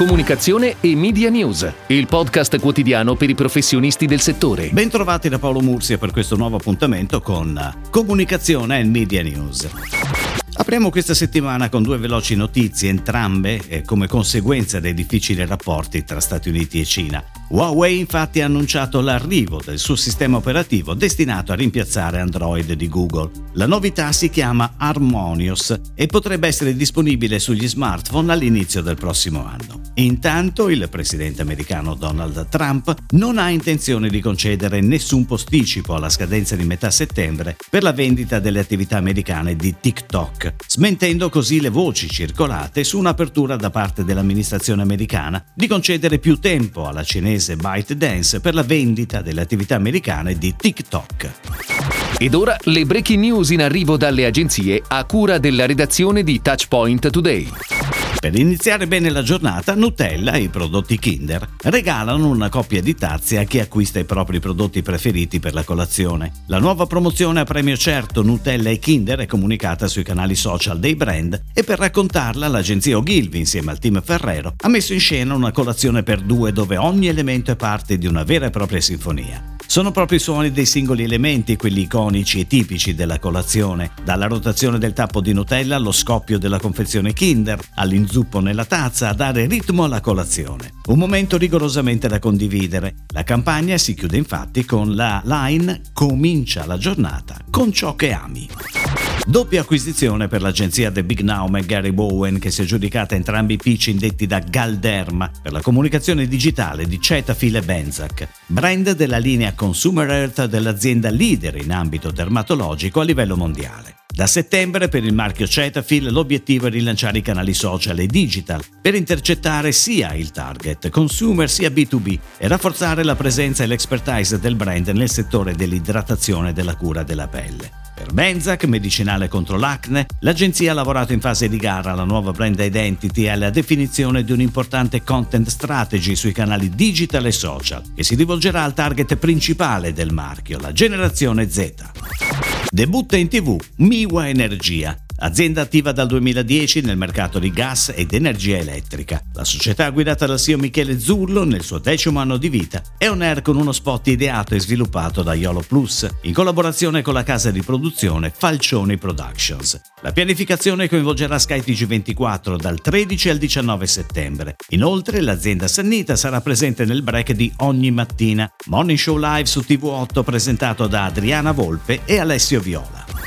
Comunicazione e Media News, il podcast quotidiano per i professionisti del settore. Bentrovati da Paolo Mursia per questo nuovo appuntamento con Comunicazione e Media News. Apriamo questa settimana con due veloci notizie, entrambe eh, come conseguenza dei difficili rapporti tra Stati Uniti e Cina. Huawei infatti ha annunciato l'arrivo del suo sistema operativo destinato a rimpiazzare Android di Google. La novità si chiama Harmonious e potrebbe essere disponibile sugli smartphone all'inizio del prossimo anno. Intanto il presidente americano Donald Trump non ha intenzione di concedere nessun posticipo alla scadenza di metà settembre per la vendita delle attività americane di TikTok smentendo così le voci circolate su un'apertura da parte dell'amministrazione americana di concedere più tempo alla cinese ByteDance per la vendita delle attività americane di TikTok. Ed ora le breaking news in arrivo dalle agenzie a cura della redazione di Touchpoint Today. Per iniziare bene la giornata, Nutella e i prodotti Kinder regalano una coppia di tazze a chi acquista i propri prodotti preferiti per la colazione. La nuova promozione a premio certo Nutella e Kinder è comunicata sui canali social dei brand e per raccontarla l'agenzia Ogilvy insieme al team Ferrero ha messo in scena una colazione per due dove ogni elemento è parte di una vera e propria sinfonia. Sono proprio i suoni dei singoli elementi quelli iconici e tipici della colazione, dalla rotazione del tappo di Nutella allo scoppio della confezione Kinder, all'inzuppo nella tazza a dare ritmo alla colazione. Un momento rigorosamente da condividere. La campagna si chiude infatti con la line Comincia la giornata con ciò che ami. Doppia acquisizione per l'agenzia The Big Now e Gary Bowen che si è giudicata entrambi i pitch indetti da Galderma per la comunicazione digitale di Cetaphil e Benzac, brand della linea Consumer Health dell'azienda leader in ambito dermatologico a livello mondiale. Da settembre per il marchio Cetaphil l'obiettivo è rilanciare i canali social e digital per intercettare sia il target consumer sia B2B e rafforzare la presenza e l'expertise del brand nel settore dell'idratazione e della cura della pelle. Benzac, medicinale contro l'acne, l'agenzia ha lavorato in fase di gara. Alla nuova brand identity e alla definizione di un'importante content strategy sui canali digital e social, che si rivolgerà al target principale del marchio, la generazione Z. Debutta in tv Miwa Energia, azienda attiva dal 2010 nel mercato di gas ed energia elettrica. La società guidata dal CEO Michele Zurlo nel suo decimo anno di vita è on air con uno spot ideato e sviluppato da Yolo Plus in collaborazione con la casa di produzione Falcioni Productions. La pianificazione coinvolgerà Sky TG24 dal 13 al 19 settembre. Inoltre l'azienda Sannita sarà presente nel break di ogni mattina, Morning Show Live su TV8 presentato da Adriana Volpe e Alessio Viola.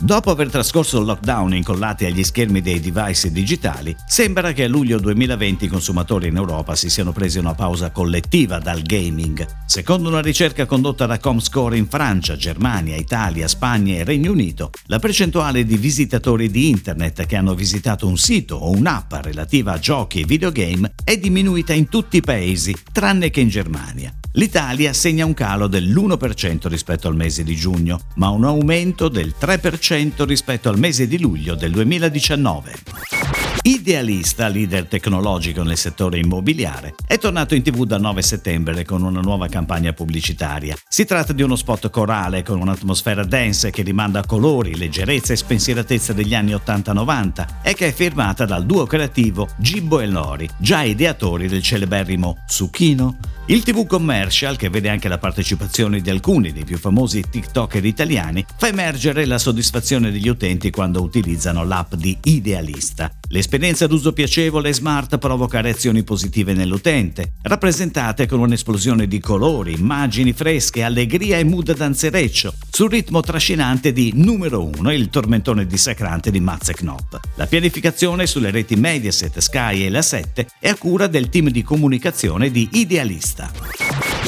Dopo aver trascorso il lockdown incollati agli schermi dei device digitali, sembra che a luglio 2020 i consumatori in Europa si siano presi una pausa collettiva dal gaming. Secondo una ricerca condotta da Comscore in Francia, Germania, Italia, Spagna e Regno Unito, la percentuale di visitatori di internet che hanno visitato un sito o un'app relativa a giochi e videogame è diminuita in tutti i paesi, tranne che in Germania. L'Italia segna un calo dell'1% rispetto al mese di giugno, ma un aumento del 3% rispetto al mese di luglio del 2019. Idealista, leader tecnologico nel settore immobiliare, è tornato in tv dal 9 settembre con una nuova campagna pubblicitaria. Si tratta di uno spot corale con un'atmosfera dense che rimanda a colori, leggerezza e spensieratezza degli anni 80-90 e che è firmata dal duo creativo Gibbo e Lori, già ideatori del celeberrimo Succhino. Il TV commercial, che vede anche la partecipazione di alcuni dei più famosi TikToker italiani, fa emergere la soddisfazione degli utenti quando utilizzano l'app di Idealista. L'esperienza d'uso piacevole e smart provoca reazioni positive nell'utente, rappresentate con un'esplosione di colori, immagini fresche, allegria e mood danzereccio, sul ritmo trascinante di Numero 1, il tormentone dissacrante di Mazze Knop. La pianificazione sulle reti Mediaset, Sky e la 7 è a cura del team di comunicazione di Idealista.